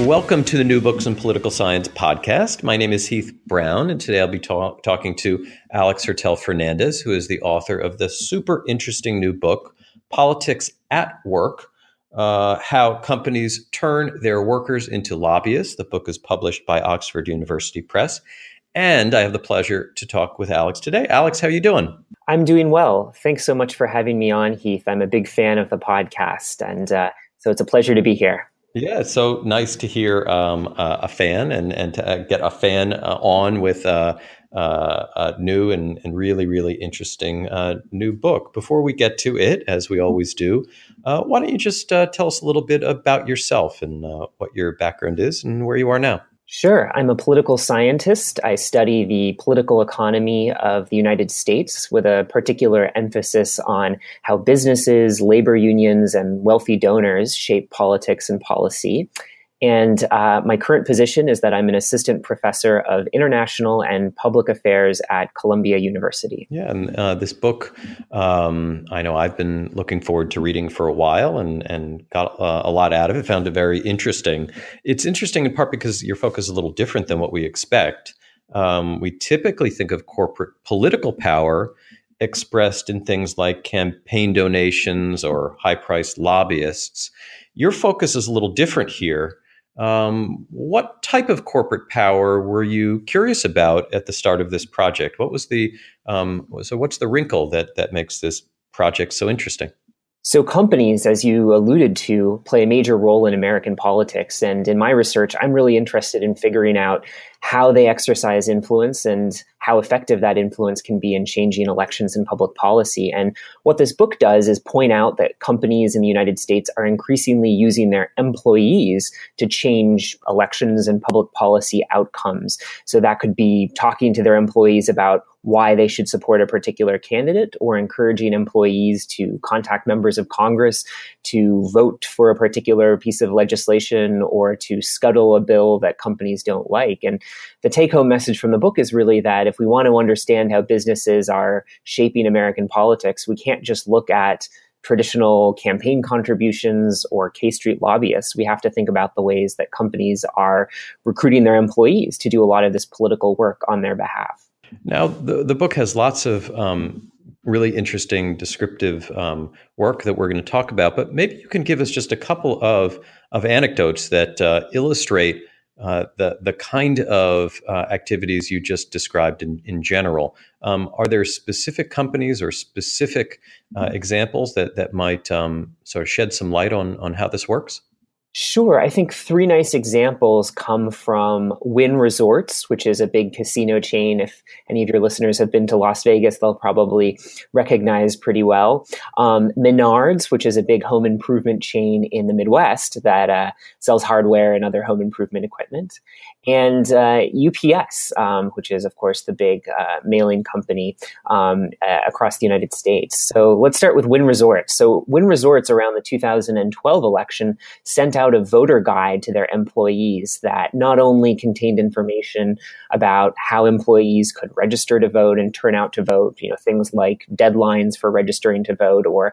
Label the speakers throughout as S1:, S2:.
S1: Welcome to the New Books in Political Science podcast. My name is Heath Brown, and today I'll be talk- talking to Alex Hertel Fernandez, who is the author of the super interesting new book, Politics at Work uh, How Companies Turn Their Workers into Lobbyists. The book is published by Oxford University Press. And I have the pleasure to talk with Alex today. Alex, how are you doing?
S2: I'm doing well. Thanks so much for having me on, Heath. I'm a big fan of the podcast, and uh, so it's a pleasure to be here.
S1: Yeah, it's so nice to hear um, uh, a fan and, and to uh, get a fan uh, on with uh, uh a new and, and really, really interesting new book. Before we get to it, as we always do, why don't you just tell us a little bit about yourself and what your background is and where you are now?
S2: Sure. I'm a political scientist. I study the political economy of the United States with a particular emphasis on how businesses, labor unions, and wealthy donors shape politics and policy. And uh, my current position is that I'm an assistant professor of international and public affairs at Columbia University.
S1: Yeah, and uh, this book, um, I know I've been looking forward to reading for a while and and got uh, a lot out of it. Found it very interesting. It's interesting in part because your focus is a little different than what we expect. Um, we typically think of corporate political power expressed in things like campaign donations or high priced lobbyists. Your focus is a little different here. Um, what type of corporate power were you curious about at the start of this project? What was the um, so what's the wrinkle that that makes this project so interesting?
S2: So, companies, as you alluded to, play a major role in American politics. And in my research, I'm really interested in figuring out how they exercise influence and how effective that influence can be in changing elections and public policy. And what this book does is point out that companies in the United States are increasingly using their employees to change elections and public policy outcomes. So that could be talking to their employees about why they should support a particular candidate or encouraging employees to contact members of Congress to vote for a particular piece of legislation or to scuttle a bill that companies don't like. And the take home message from the book is really that if we want to understand how businesses are shaping American politics, we can't just look at traditional campaign contributions or K Street lobbyists. We have to think about the ways that companies are recruiting their employees to do a lot of this political work on their behalf.
S1: Now, the, the book has lots of um, really interesting descriptive um, work that we're going to talk about, but maybe you can give us just a couple of, of anecdotes that uh, illustrate uh, the, the kind of uh, activities you just described in, in general. Um, are there specific companies or specific uh, examples that, that might um, sort of shed some light on, on how this works?
S2: Sure. I think three nice examples come from Wynn Resorts, which is a big casino chain. If any of your listeners have been to Las Vegas, they'll probably recognize pretty well. Um, Menards, which is a big home improvement chain in the Midwest that uh, sells hardware and other home improvement equipment. And uh, UPS, um, which is, of course, the big uh, mailing company um, across the United States. So let's start with Wynn Resorts. So Wynn Resorts, around the 2012 election, sent out a voter guide to their employees that not only contained information about how employees could register to vote and turn out to vote, you know, things like deadlines for registering to vote or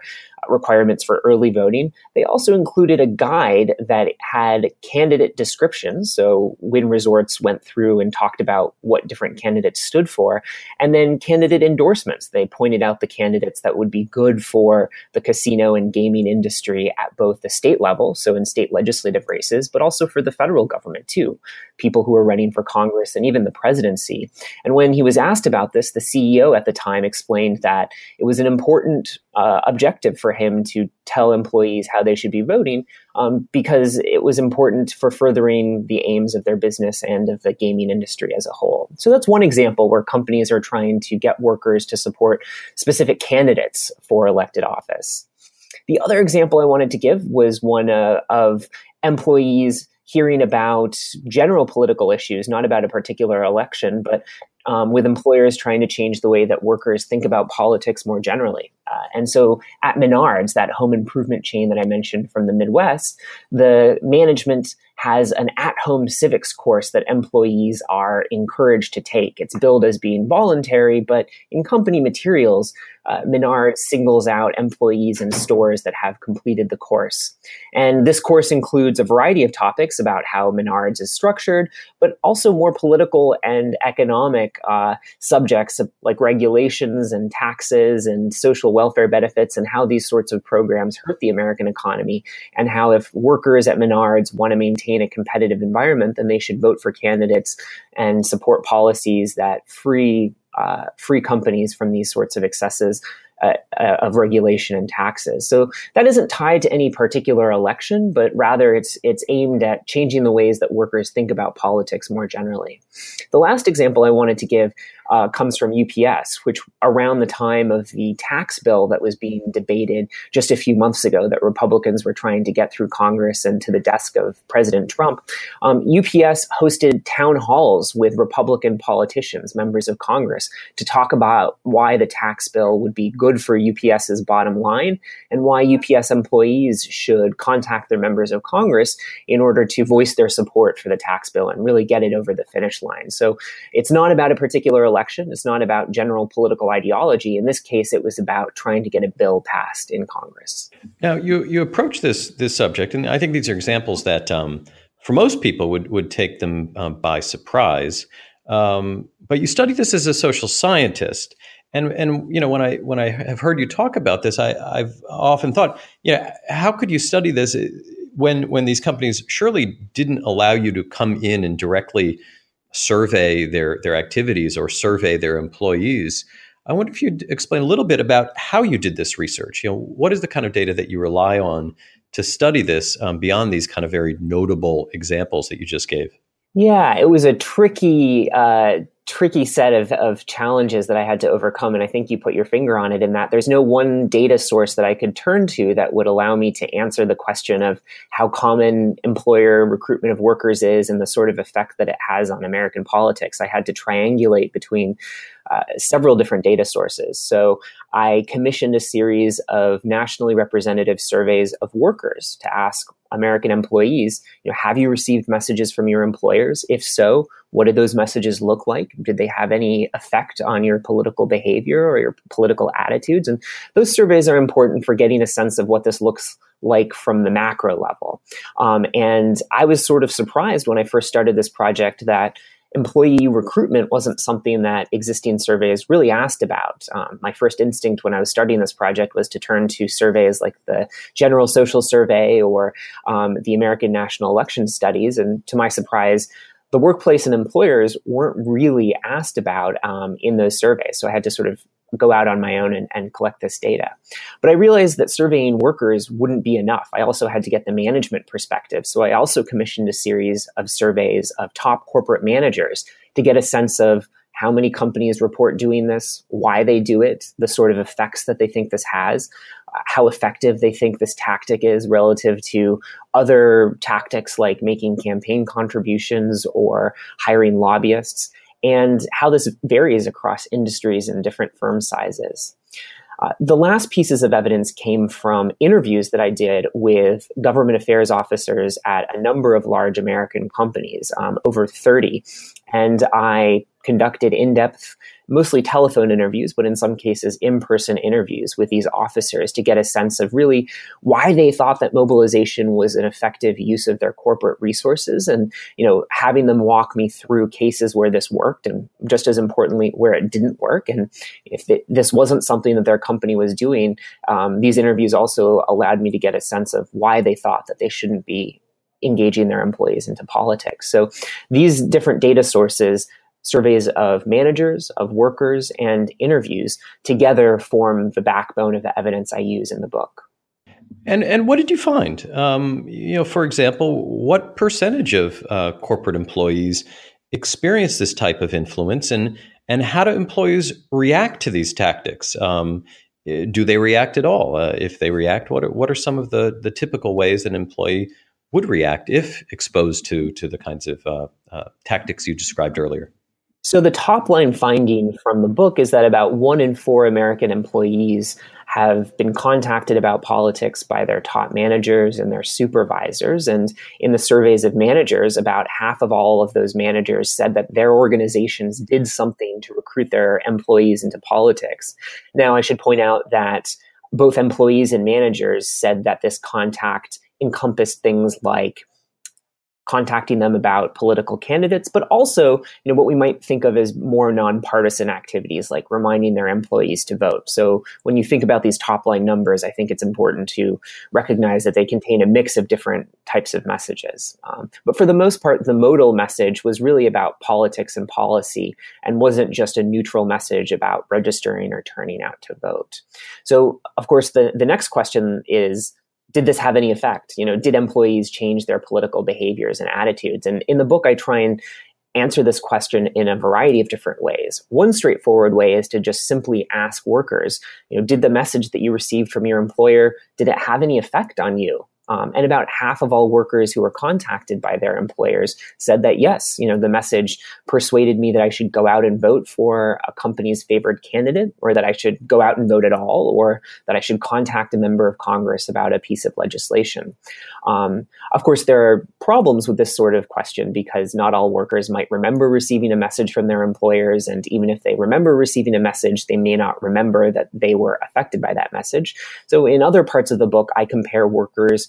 S2: requirements for early voting. They also included a guide that had candidate descriptions. So Wynn Resorts went through and talked about what different candidates stood for, and then candidate endorsements. They pointed out the candidates that would be good for the casino and gaming industry at both the state level, so in state legislative races, but also for the federal government too. People who are running for Congress and even the presidency. And when he was asked about this, the CEO at the time explained that it was an important uh, objective for him to tell employees how they should be voting um, because it was important for furthering the aims of their business and of the gaming industry as a whole. So that's one example where companies are trying to get workers to support specific candidates for elected office. The other example I wanted to give was one uh, of employees hearing about general political issues, not about a particular election, but um, with employers trying to change the way that workers think about politics more generally. Uh, and so at Menards, that home improvement chain that I mentioned from the Midwest, the management has an at home civics course that employees are encouraged to take. It's billed as being voluntary, but in company materials, uh, Menard singles out employees in stores that have completed the course. And this course includes a variety of topics about how Menards is structured, but also more political and economic uh, subjects like regulations and taxes and social welfare benefits and how these sorts of programs hurt the American economy and how if workers at Menards want to maintain a competitive environment, then they should vote for candidates and support policies that free uh, free companies from these sorts of excesses uh, uh, of regulation and taxes. So that isn't tied to any particular election, but rather it's it's aimed at changing the ways that workers think about politics more generally. The last example I wanted to give uh, comes from UPS, which around the time of the tax bill that was being debated just a few months ago, that Republicans were trying to get through Congress and to the desk of President Trump, um, UPS hosted town halls with Republican politicians, members of Congress, to talk about why the tax bill would be good for UPS's bottom line and why UPS employees should contact their members of Congress in order to voice their support for the tax bill and really get it over the finish line. So it's not about a particular election. It's not about general political ideology. In this case, it was about trying to get a bill passed in Congress.
S1: Now, you you approach this this subject, and I think these are examples that, um, for most people, would would take them um, by surprise. Um, but you study this as a social scientist, and and you know when I when I have heard you talk about this, I, I've often thought, yeah, how could you study this when when these companies surely didn't allow you to come in and directly survey their their activities or survey their employees. I wonder if you'd explain a little bit about how you did this research. You know, what is the kind of data that you rely on to study this um, beyond these kind of very notable examples that you just gave?
S2: Yeah, it was a tricky uh, tricky set of, of challenges that I had to overcome. And I think you put your finger on it in that there's no one data source that I could turn to that would allow me to answer the question of how common employer recruitment of workers is and the sort of effect that it has on American politics. I had to triangulate between uh, several different data sources. So I commissioned a series of nationally representative surveys of workers to ask American employees, you know, have you received messages from your employers? If so, what did those messages look like? Did they have any effect on your political behavior or your political attitudes? And those surveys are important for getting a sense of what this looks like from the macro level. Um, and I was sort of surprised when I first started this project that employee recruitment wasn't something that existing surveys really asked about. Um, my first instinct when I was starting this project was to turn to surveys like the General Social Survey or um, the American National Election Studies. And to my surprise, the workplace and employers weren't really asked about um, in those surveys. So I had to sort of go out on my own and, and, collect this data. But I realized that surveying workers wouldn't be enough. I also had to get the management perspective. So I also commissioned a series of surveys of top corporate managers to get a sense of how many companies report doing this, why they do it, the sort of effects that they think this has, how effective they think this tactic is relative to other tactics like making campaign contributions or hiring lobbyists, and how this varies across industries and different firm sizes. Uh, the last pieces of evidence came from interviews that I did with government affairs officers at a number of large American companies, um, over 30. And I conducted in depth, mostly telephone interviews, but in some cases in person interviews with these officers to get a sense of really why they thought that mobilization was an effective use of their corporate resources and, you know, having them walk me through cases where this worked and just as importantly, where it didn't work. And if it, this wasn't something that their company was doing, um, these interviews also allowed me to get a sense of why they thought that they shouldn't be engaging their employees into politics. So these different data sources surveys of managers, of workers, and interviews together form the backbone of the evidence I use in the book.
S1: And and what did you find? Um, you know, for example, what percentage of uh, corporate employees experience this type of influence, and and how do employees react to these tactics? Um, do they react at all? Uh, if they react, what are, what are some of the the typical ways an employee would react if exposed to to the kinds of uh, uh, tactics you described earlier?
S2: So the top line finding from the book is that about one in four American employees have been contacted about politics by their top managers and their supervisors. And in the surveys of managers, about half of all of those managers said that their organizations did something to recruit their employees into politics. Now, I should point out that both employees and managers said that this contact encompassed things like contacting them about political candidates, but also, you know, what we might think of as more nonpartisan activities like reminding their employees to vote. So when you think about these top line numbers, I think it's important to recognize that they contain a mix of different types of messages. Um, but for the most part, the modal message was really about politics and policy and wasn't just a neutral message about registering or turning out to vote. So, of course, the, the next question is, did this have any effect? You know, did employees change their political behaviors and attitudes? And in the book, I try and answer this question in a variety of different ways. One straightforward way is to just simply ask workers, you know, did the message that you received from your employer, did it have any effect on you? Um, and about half of all workers who were contacted by their employers said that yes, you know, the message persuaded me that I should go out and vote for a company's favored candidate, or that I should go out and vote at all, or that I should contact a member of Congress about a piece of legislation. Um, of course, there are problems with this sort of question because not all workers might remember receiving a message from their employers, and even if they remember receiving a message, they may not remember that they were affected by that message. So, in other parts of the book, I compare workers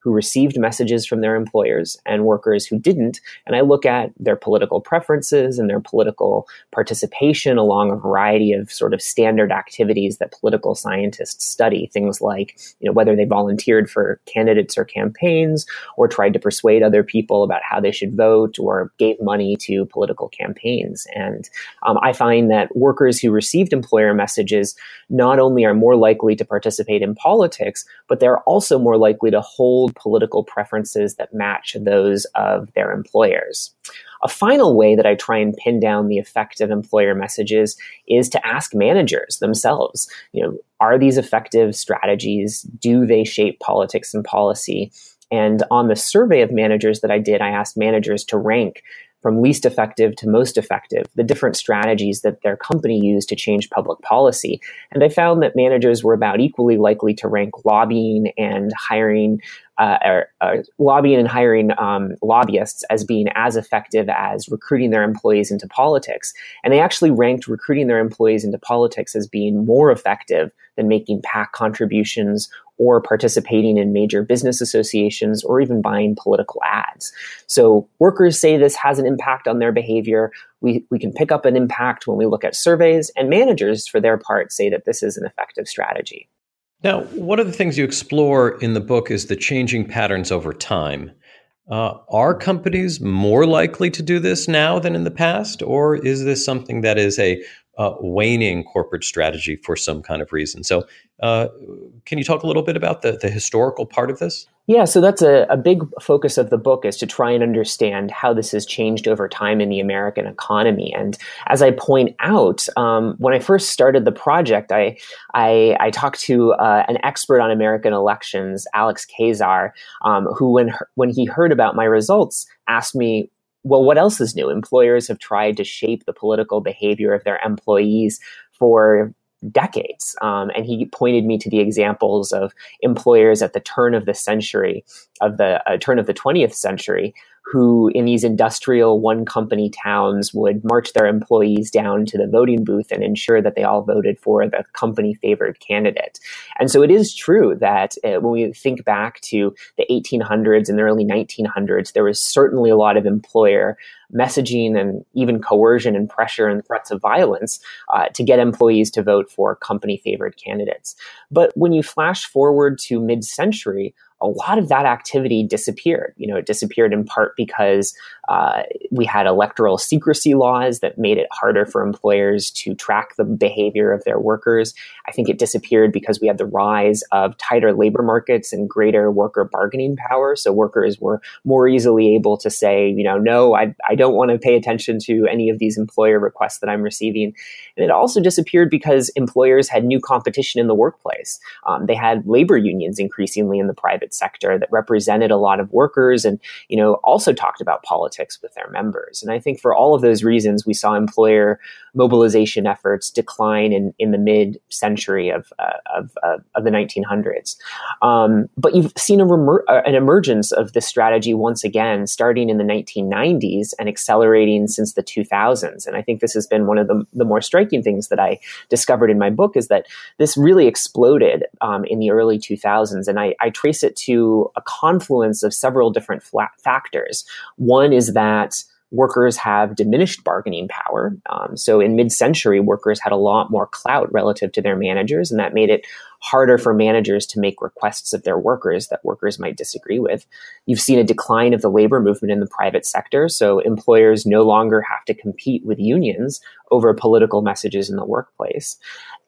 S2: who received messages from their employers and workers who didn't. And I look at their political preferences and their political participation along a variety of sort of standard activities that political scientists study. Things like, you know, whether they volunteered for candidates or campaigns or tried to persuade other people about how they should vote or gave money to political campaigns. And um, I find that workers who received employer messages not only are more likely to participate in politics, but they're also more likely to hold political preferences that match those of their employers. A final way that I try and pin down the effect of employer messages is to ask managers themselves, you know, are these effective strategies? Do they shape politics and policy? And on the survey of managers that I did, I asked managers to rank from least effective to most effective, the different strategies that their company used to change public policy. And I found that managers were about equally likely to rank lobbying and hiring, uh, or, uh, lobbying and hiring um, lobbyists as being as effective as recruiting their employees into politics. And they actually ranked recruiting their employees into politics as being more effective than making PAC contributions or participating in major business associations or even buying political ads. So workers say this has an impact on their behavior. We, we can pick up an impact when we look at surveys, and managers, for their part, say that this is an effective strategy.
S1: Now, one of the things you explore in the book is the changing patterns over time. Uh, are companies more likely to do this now than in the past, or is this something that is a uh, waning corporate strategy for some kind of reason. So, uh, can you talk a little bit about the, the historical part of this?
S2: Yeah, so that's a, a big focus of the book is to try and understand how this has changed over time in the American economy. And as I point out, um, when I first started the project, I I, I talked to uh, an expert on American elections, Alex Keyssar, um, who when when he heard about my results, asked me well, what else is new? Employers have tried to shape the political behavior of their employees for decades. Um, and he pointed me to the examples of employers at the turn of the century, of the uh, turn of the 20th century, who in these industrial one company towns would march their employees down to the voting booth and ensure that they all voted for the company favored candidate. And so it is true that uh, when we think back to the 1800s and the early 1900s, there was certainly a lot of employer messaging and even coercion and pressure and threats of violence uh, to get employees to vote for company favored candidates. But when you flash forward to mid century, a lot of that activity disappeared. You know, it disappeared in part because Uh, we had electoral secrecy laws that made it harder for employers to track the behavior of their workers. I think it disappeared because we had the rise of tighter labor markets and greater worker bargaining power. So workers were more easily able to say, you know, no, I, I don't want to pay attention to any of these employer requests that I'm receiving. And it also disappeared because employers had new competition in the workplace. Um, they had labor unions increasingly in the private sector that represented a lot of workers and, you know, also talked about politics with their members. And I think for all of those reasons, we saw employer mobilization efforts decline in, in the mid century of, uh, of, uh, of, the 1900s. Um, but you've seen remer- uh, an emergence of this strategy once again, starting in the 1990s and accelerating since the 2000s. And I think this has been one of the, the more striking things that I discovered in my book is that this really exploded um, in the early 2000s. And I, I, trace it to a confluence of several different factors. One is that workers have diminished bargaining power. Um, so in mid-century, workers had a lot more clout relative to their managers, and that made it harder for managers to make requests of their workers that workers might disagree with. You've seen a decline of the labor movement in the private sector, so employers no longer have to compete with unions over political messages in the workplace.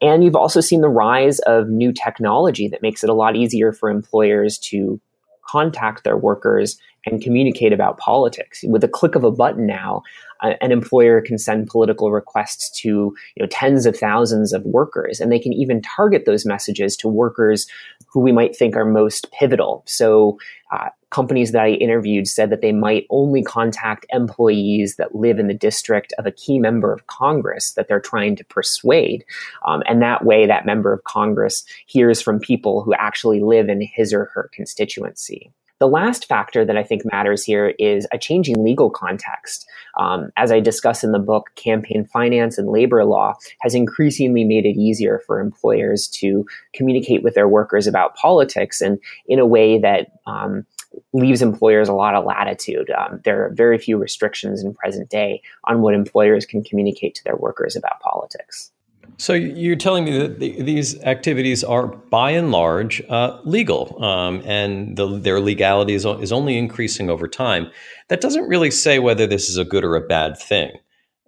S2: And you've also seen the rise of new technology that makes it a lot easier for employers to contact their workers and communicate about politics. With a click of a button now, an employer can send political requests to you know, tens of thousands of workers, and they can even target those messages to workers who we might think are most pivotal. So, uh, companies that I interviewed said that they might only contact employees that live in the district of a key member of Congress that they're trying to persuade. Um, and that way, that member of Congress hears from people who actually live in his or her constituency. The last factor that I think matters here is a changing legal context. Um, as I discuss in the book, campaign finance and labor law has increasingly made it easier for employers to communicate with their workers about politics and in a way that um, leaves employers a lot of latitude. Um, there are very few restrictions in present day on what employers can communicate to their workers about politics.
S1: So you're telling me that the, these activities are, by and large, uh, legal, um, and the, their legality is, is, only increasing over time. That doesn't really say whether this is a good or a bad thing.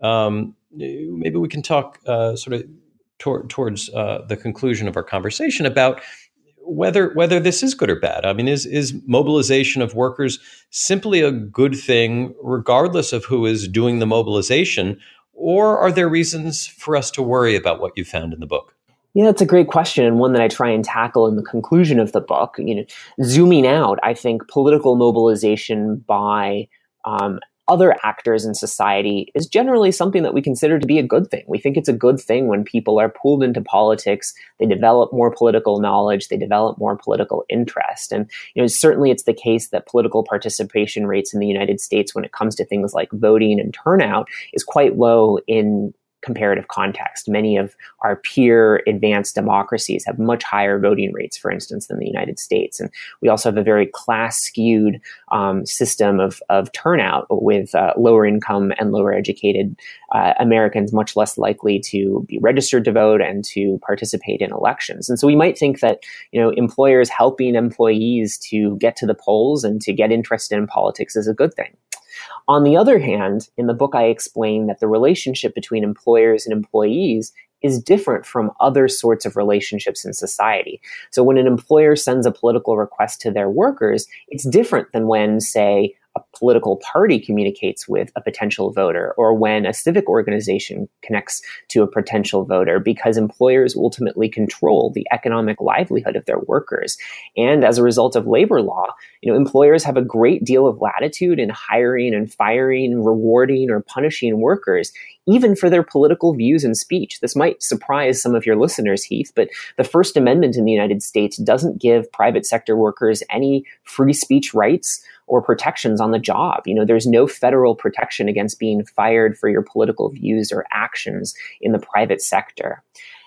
S1: Um, maybe we can talk uh, sort of tor- towards uh, the conclusion of our conversation about whether whether this is good or bad. I mean, is is mobilization of workers simply a good thing, regardless of who is doing the mobilization, or are there reasons for us to worry about what you found in the book?
S2: Yeah, that's a great question and one that I try and tackle in the conclusion of the book. You know, zooming out, I think political mobilization by um, other actors in society is generally something that we consider to be a good thing. We think it's a good thing when people are pulled into politics, they develop more political knowledge, they develop more political interest. And you know, certainly it's the case that political participation rates in the United States when it comes to things like voting and turnout is quite low in comparative context. Many of our peer advanced democracies have much higher voting rates, for instance, than the United States. And we also have a very class skewed um, system of, of turnout with uh, lower income and lower educated uh, Americans much less likely to be registered to vote and to participate in elections. And so we might think that, you know, employers helping employees to get to the polls and to get interested in politics is a good thing. On the other hand, in the book, I explain that the relationship between employers and employees is different from other sorts of relationships in society. So when an employer sends a political request to their workers, it's different than when, say, political party communicates with a potential voter or when a civic organization connects to a potential voter because employers ultimately control the economic livelihood of their workers. And as a result of labor law, you know, employers have a great deal of latitude in hiring and firing, rewarding or punishing workers, even for their political views and speech. This might surprise some of your listeners, Heath, but the First Amendment in the United States doesn't give private sector workers any free speech rights or protections on the job. You know, there's no federal protection against being fired for your political views or actions in the private sector.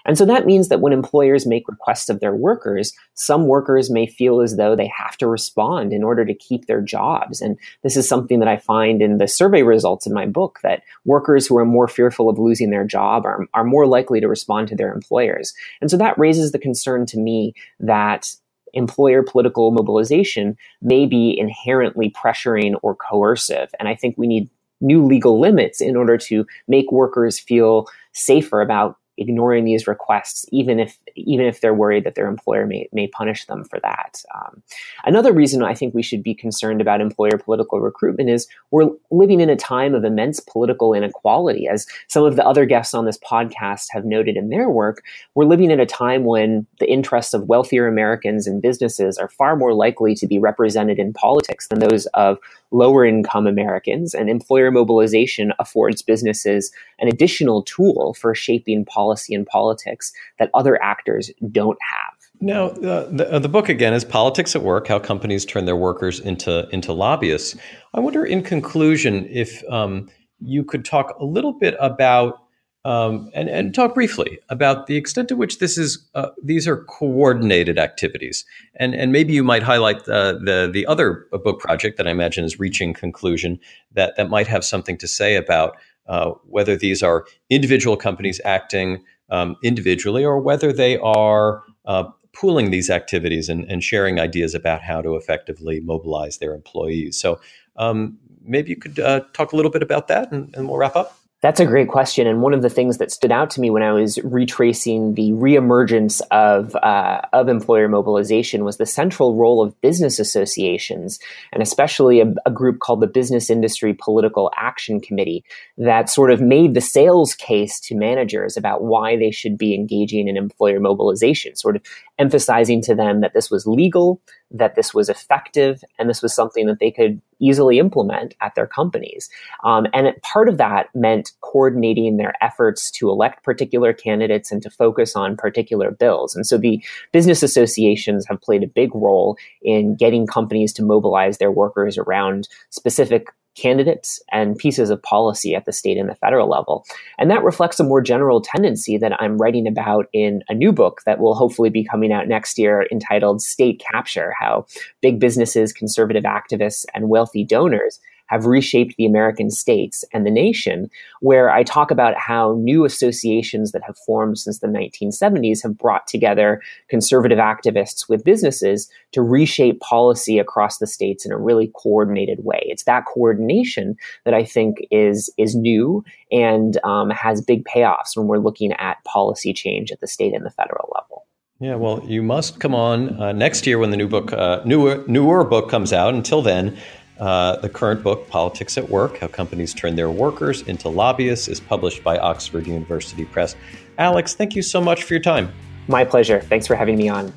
S2: And so that means that when employers make requests of their workers, some workers may feel as though they have to respond in order to keep their jobs. And this is something that I find in the survey results in my book that workers who are more fearful of losing their job are, are more likely to respond to their employers. And so that raises the concern to me that employer political mobilization may be inherently pressuring or coercive. And I think we need new legal limits in order to make workers feel safer about ignoring these requests, even if even if they're worried that their employer may, may punish them for that. Um, another reason I think we should be concerned about employer political recruitment is we're living in a time of immense political inequality. As some of the other guests on this podcast have noted in their work, we're living in a time when the interests of wealthier Americans and businesses are far more likely to be represented in politics than those of lower income Americans, and employer mobilization affords businesses an additional tool for shaping policy and politics that other actors don't have.
S1: Now, uh, the, the book again is Politics at Work How Companies Turn Their Workers into, into Lobbyists. I wonder, in conclusion, if um, you could talk a little bit about um, and, and talk briefly about the extent to which this is uh, these are coordinated activities, and and maybe you might highlight the the other book project that I imagine is reaching conclusion that that might have something to say about uh, whether these are individual companies acting um, individually or whether they are uh, pooling these activities and, and, sharing ideas about how to effectively mobilize their employees. So um, maybe you could uh, talk a little bit about that, and, and we'll wrap up.
S2: That's a great question. And one of the things that stood out to me when I was retracing the reemergence of, uh, of employer mobilization was the central role of business associations, and especially a, a, group called the Business Industry Political Action Committee that sort of made the sales case to managers about why they should be engaging in employer mobilization, sort of emphasizing to them that this was legal, that this was effective and this was something that they could easily implement at their companies. Um, and it, part of that meant coordinating their efforts to elect particular candidates and to focus on particular bills. And so the business associations have played a big role in getting companies to mobilize their workers around specific candidates and pieces of policy at the state and the federal level. And that reflects a more general tendency that I'm writing about in a new book that will hopefully be coming out next year entitled State Capture How Big Businesses, Conservative Activists, and Wealthy Donors have reshaped the American states and the nation, where I talk about how new associations that have formed since the 1970s have brought together conservative activists with businesses to reshape policy across the states in a really coordinated way. It's that coordination that I think is is new and um, has big payoffs when we're looking at policy change at the state and the federal level.
S1: Yeah, well, you must come on uh, next year when the new book, uh, newer, newer book comes out. Until then, uh, the current book, Politics at Work How Companies Turn Their Workers into Lobbyists, is published by Oxford University Press. Alex, thank you so much for your time.
S2: My pleasure. Thanks for having me on.